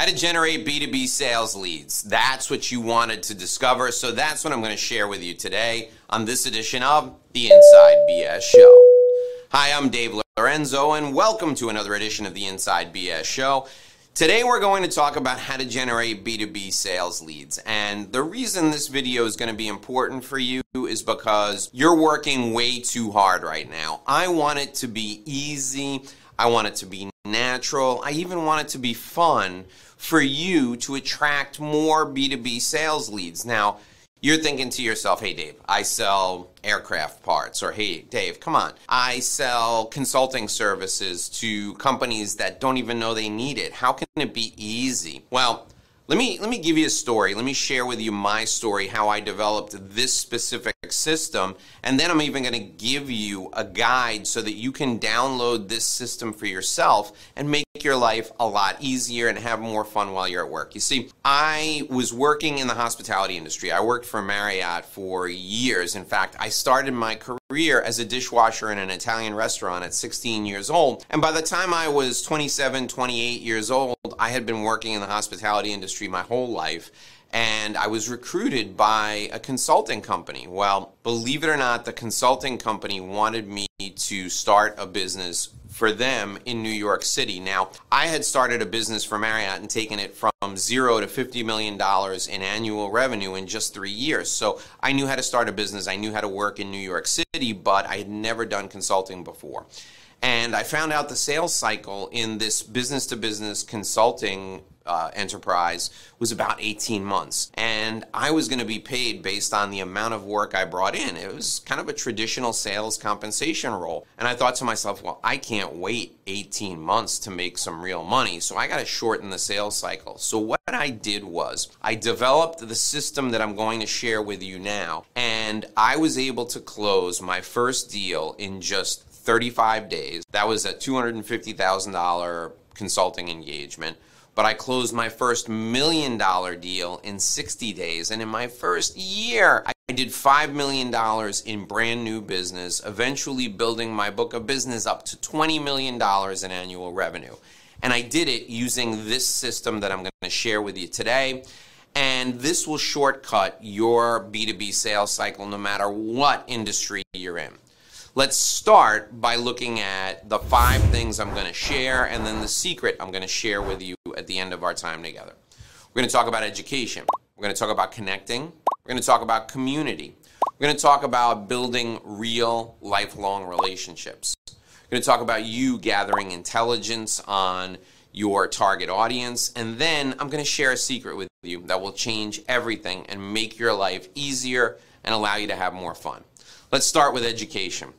How to generate B2B sales leads. That's what you wanted to discover. So that's what I'm going to share with you today on this edition of the Inside BS Show. Hi, I'm Dave Lorenzo, and welcome to another edition of the Inside BS Show. Today we're going to talk about how to generate B2B sales leads. And the reason this video is going to be important for you is because you're working way too hard right now. I want it to be easy. I want it to be natural. I even want it to be fun for you to attract more B2B sales leads. Now, you're thinking to yourself, hey, Dave, I sell aircraft parts. Or, hey, Dave, come on. I sell consulting services to companies that don't even know they need it. How can it be easy? Well, let me let me give you a story. Let me share with you my story how I developed this specific system and then I'm even going to give you a guide so that you can download this system for yourself and make your life a lot easier and have more fun while you're at work. You see, I was working in the hospitality industry. I worked for Marriott for years. In fact, I started my career as a dishwasher in an Italian restaurant at 16 years old. And by the time I was 27, 28 years old, I had been working in the hospitality industry my whole life and I was recruited by a consulting company. Well, believe it or not, the consulting company wanted me to start a business for them in New York City. Now, I had started a business for Marriott and taken it from zero to $50 million in annual revenue in just three years. So I knew how to start a business, I knew how to work in New York City, but I had never done consulting before. And I found out the sales cycle in this business to business consulting uh, enterprise was about 18 months. And I was going to be paid based on the amount of work I brought in. It was kind of a traditional sales compensation role. And I thought to myself, well, I can't wait 18 months to make some real money. So I got to shorten the sales cycle. So what I did was I developed the system that I'm going to share with you now. And I was able to close my first deal in just 35 days. That was a $250,000 consulting engagement. But I closed my first million dollar deal in 60 days. And in my first year, I did $5 million in brand new business, eventually building my book of business up to $20 million in annual revenue. And I did it using this system that I'm going to share with you today. And this will shortcut your B2B sales cycle no matter what industry you're in. Let's start by looking at the five things I'm going to share and then the secret I'm going to share with you at the end of our time together. We're going to talk about education. We're going to talk about connecting. We're going to talk about community. We're going to talk about building real lifelong relationships. We're going to talk about you gathering intelligence on your target audience. And then I'm going to share a secret with you that will change everything and make your life easier and allow you to have more fun. Let's start with education.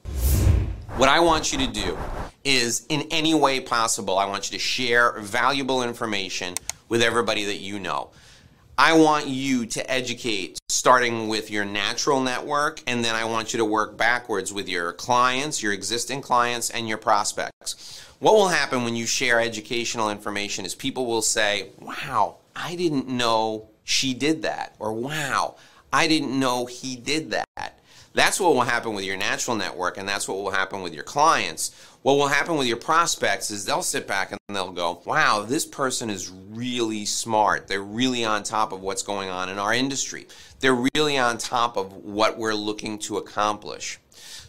What I want you to do is, in any way possible, I want you to share valuable information with everybody that you know. I want you to educate starting with your natural network, and then I want you to work backwards with your clients, your existing clients, and your prospects. What will happen when you share educational information is people will say, Wow, I didn't know she did that, or Wow, I didn't know he did that. That's what will happen with your natural network, and that's what will happen with your clients. What will happen with your prospects is they'll sit back and they'll go, wow, this person is really smart. They're really on top of what's going on in our industry. They're really on top of what we're looking to accomplish.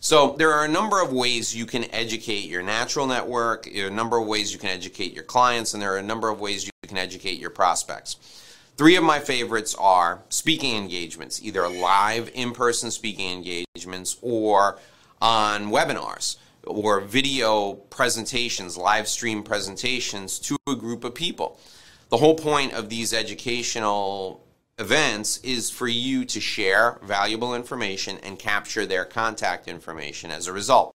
So, there are a number of ways you can educate your natural network, a number of ways you can educate your clients, and there are a number of ways you can educate your prospects. Three of my favorites are speaking engagements, either live in person speaking engagements or on webinars or video presentations, live stream presentations to a group of people. The whole point of these educational events is for you to share valuable information and capture their contact information as a result.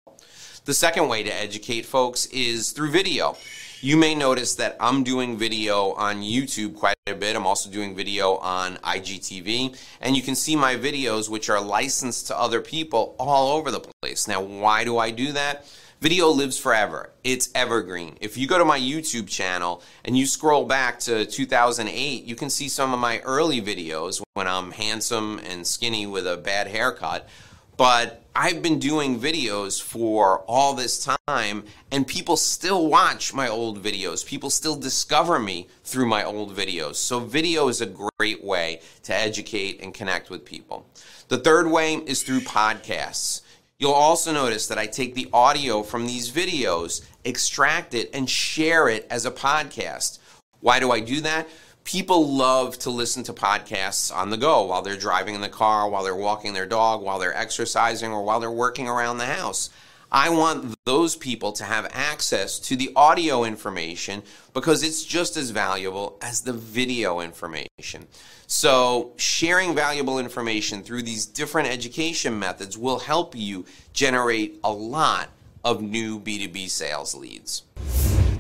The second way to educate folks is through video you may notice that I'm doing video on YouTube quite a bit. I'm also doing video on IGTV. And you can see my videos, which are licensed to other people all over the place. Now, why do I do that? Video lives forever. It's evergreen. If you go to my YouTube channel and you scroll back to 2008, you can see some of my early videos when I'm handsome and skinny with a bad haircut. But I've been doing videos for all this time, and people still watch my old videos. People still discover me through my old videos. So, video is a great way to educate and connect with people. The third way is through podcasts. You'll also notice that I take the audio from these videos, extract it, and share it as a podcast. Why do I do that? People love to listen to podcasts on the go while they're driving in the car, while they're walking their dog, while they're exercising, or while they're working around the house. I want those people to have access to the audio information because it's just as valuable as the video information. So, sharing valuable information through these different education methods will help you generate a lot of new B2B sales leads.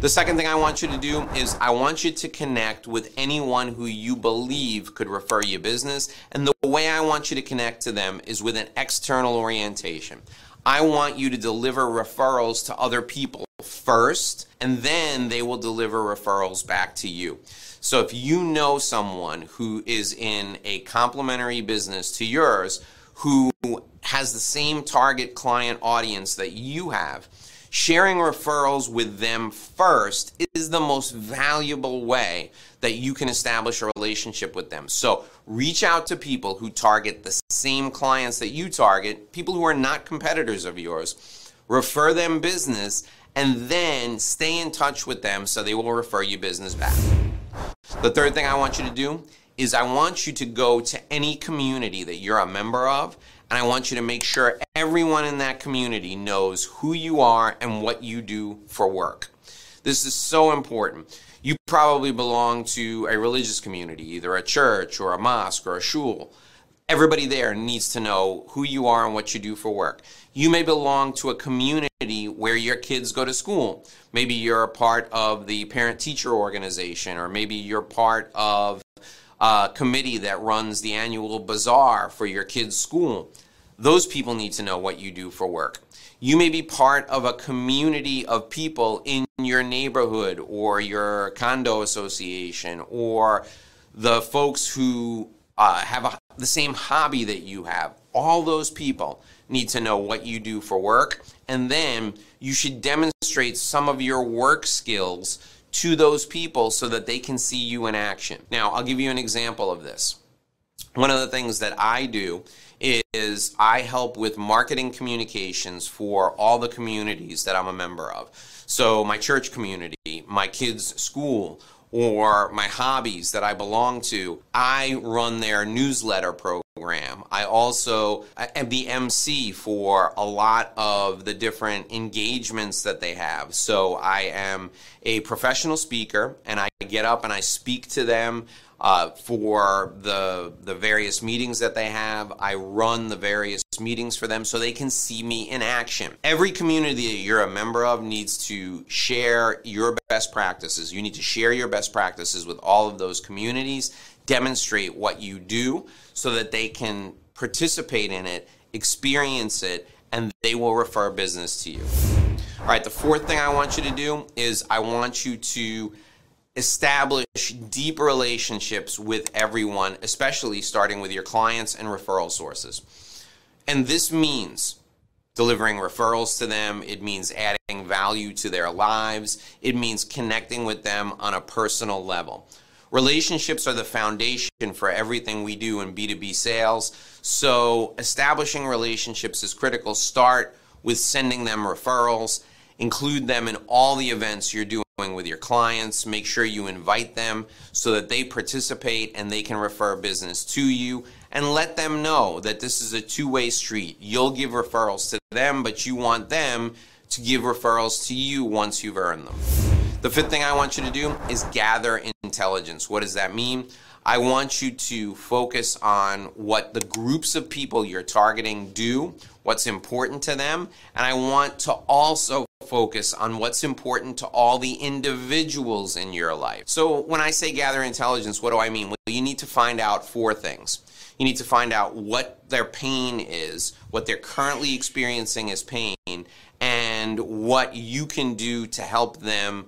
The second thing I want you to do is I want you to connect with anyone who you believe could refer you business. And the way I want you to connect to them is with an external orientation. I want you to deliver referrals to other people first, and then they will deliver referrals back to you. So if you know someone who is in a complementary business to yours, who has the same target client audience that you have, sharing referrals with them first is the most valuable way that you can establish a relationship with them. So reach out to people who target the same clients that you target, people who are not competitors of yours, refer them business, and then stay in touch with them so they will refer you business back. The third thing I want you to do is I want you to go to any community that you're a member of and I want you to make sure everyone in that community knows who you are and what you do for work. This is so important. You probably belong to a religious community, either a church or a mosque or a shul. Everybody there needs to know who you are and what you do for work. You may belong to a community where your kids go to school. Maybe you're a part of the parent teacher organization, or maybe you're part of a committee that runs the annual bazaar for your kids' school. Those people need to know what you do for work. You may be part of a community of people in your neighborhood or your condo association or the folks who uh, have a, the same hobby that you have. All those people need to know what you do for work, and then you should demonstrate some of your work skills to those people so that they can see you in action. Now, I'll give you an example of this. One of the things that I do is I help with marketing communications for all the communities that I'm a member of. So, my church community, my kids' school, or my hobbies that I belong to, I run their newsletter program. I also am the MC for a lot of the different engagements that they have. So I am a professional speaker and I get up and I speak to them uh, for the the various meetings that they have. I run the various meetings for them so they can see me in action. Every community that you're a member of needs to share your best practices. You need to share your best practices with all of those communities, demonstrate what you do so that they can participate in it, experience it, and they will refer business to you. All right, the fourth thing I want you to do is I want you to establish deep relationships with everyone, especially starting with your clients and referral sources. And this means delivering referrals to them, it means adding value to their lives, it means connecting with them on a personal level. Relationships are the foundation for everything we do in B2B sales. So, establishing relationships is critical. Start with sending them referrals, include them in all the events you're doing with your clients. Make sure you invite them so that they participate and they can refer business to you. And let them know that this is a two way street. You'll give referrals to them, but you want them to give referrals to you once you've earned them. The fifth thing I want you to do is gather intelligence. What does that mean? I want you to focus on what the groups of people you're targeting do, what's important to them, and I want to also focus on what's important to all the individuals in your life. So, when I say gather intelligence, what do I mean? Well, you need to find out four things. You need to find out what their pain is, what they're currently experiencing as pain, and what you can do to help them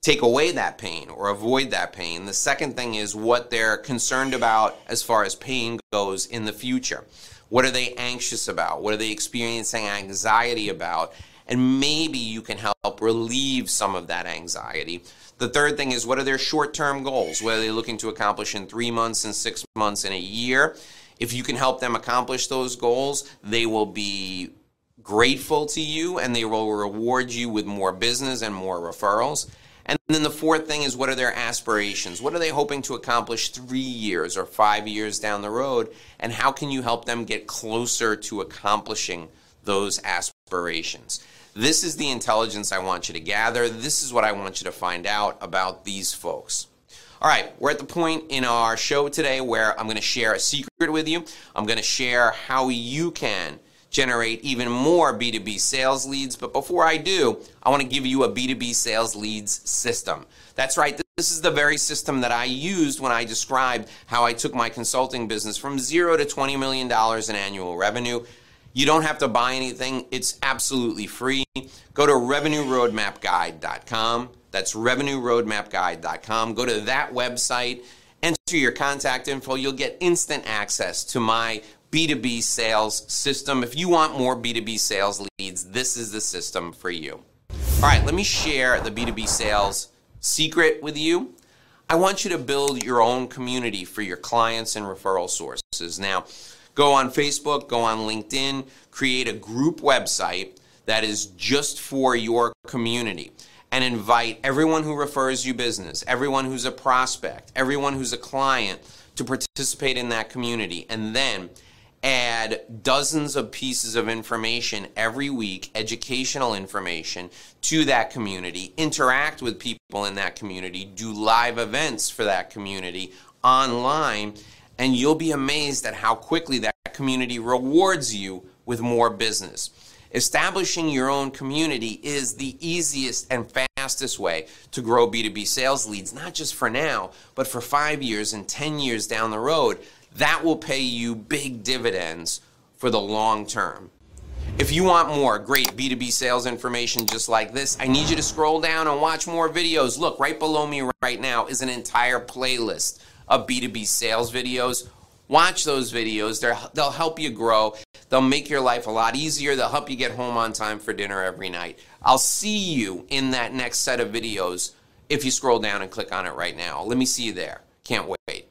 take away that pain or avoid that pain. The second thing is what they're concerned about as far as pain goes in the future. What are they anxious about? What are they experiencing anxiety about? And maybe you can help relieve some of that anxiety. The third thing is what are their short term goals? What are they looking to accomplish in three months, in six months, in a year? If you can help them accomplish those goals, they will be grateful to you and they will reward you with more business and more referrals. And then the fourth thing is what are their aspirations? What are they hoping to accomplish three years or five years down the road? And how can you help them get closer to accomplishing those aspirations? This is the intelligence I want you to gather. This is what I want you to find out about these folks. All right, we're at the point in our show today where I'm going to share a secret with you. I'm going to share how you can generate even more B2B sales leads. But before I do, I want to give you a B2B sales leads system. That's right. This is the very system that I used when I described how I took my consulting business from zero to $20 million in annual revenue. You don't have to buy anything. It's absolutely free. Go to revenueroadmapguide.com. That's revenueroadmapguide.com. Go to that website, enter your contact info. You'll get instant access to my B2B sales system. If you want more B2B sales leads, this is the system for you. All right, let me share the B2B sales secret with you. I want you to build your own community for your clients and referral sources. Now, go on Facebook, go on LinkedIn, create a group website that is just for your community and invite everyone who refers you business, everyone who's a prospect, everyone who's a client to participate in that community. And then add dozens of pieces of information every week, educational information to that community, interact with people in that community, do live events for that community online, and you'll be amazed at how quickly that community rewards you with more business. Establishing your own community is the easiest and fastest way to grow B2B sales leads, not just for now, but for five years and 10 years down the road that will pay you big dividends for the long term. If you want more great B2B sales information just like this, I need you to scroll down and watch more videos. Look, right below me right now is an entire playlist of B2B sales videos. Watch those videos. they will help you grow. They'll make your life a lot easier. They'll help you get home on time for dinner every night. I'll see you in that next set of videos if you scroll down and click on it right now. Let me see you there. Can't wait.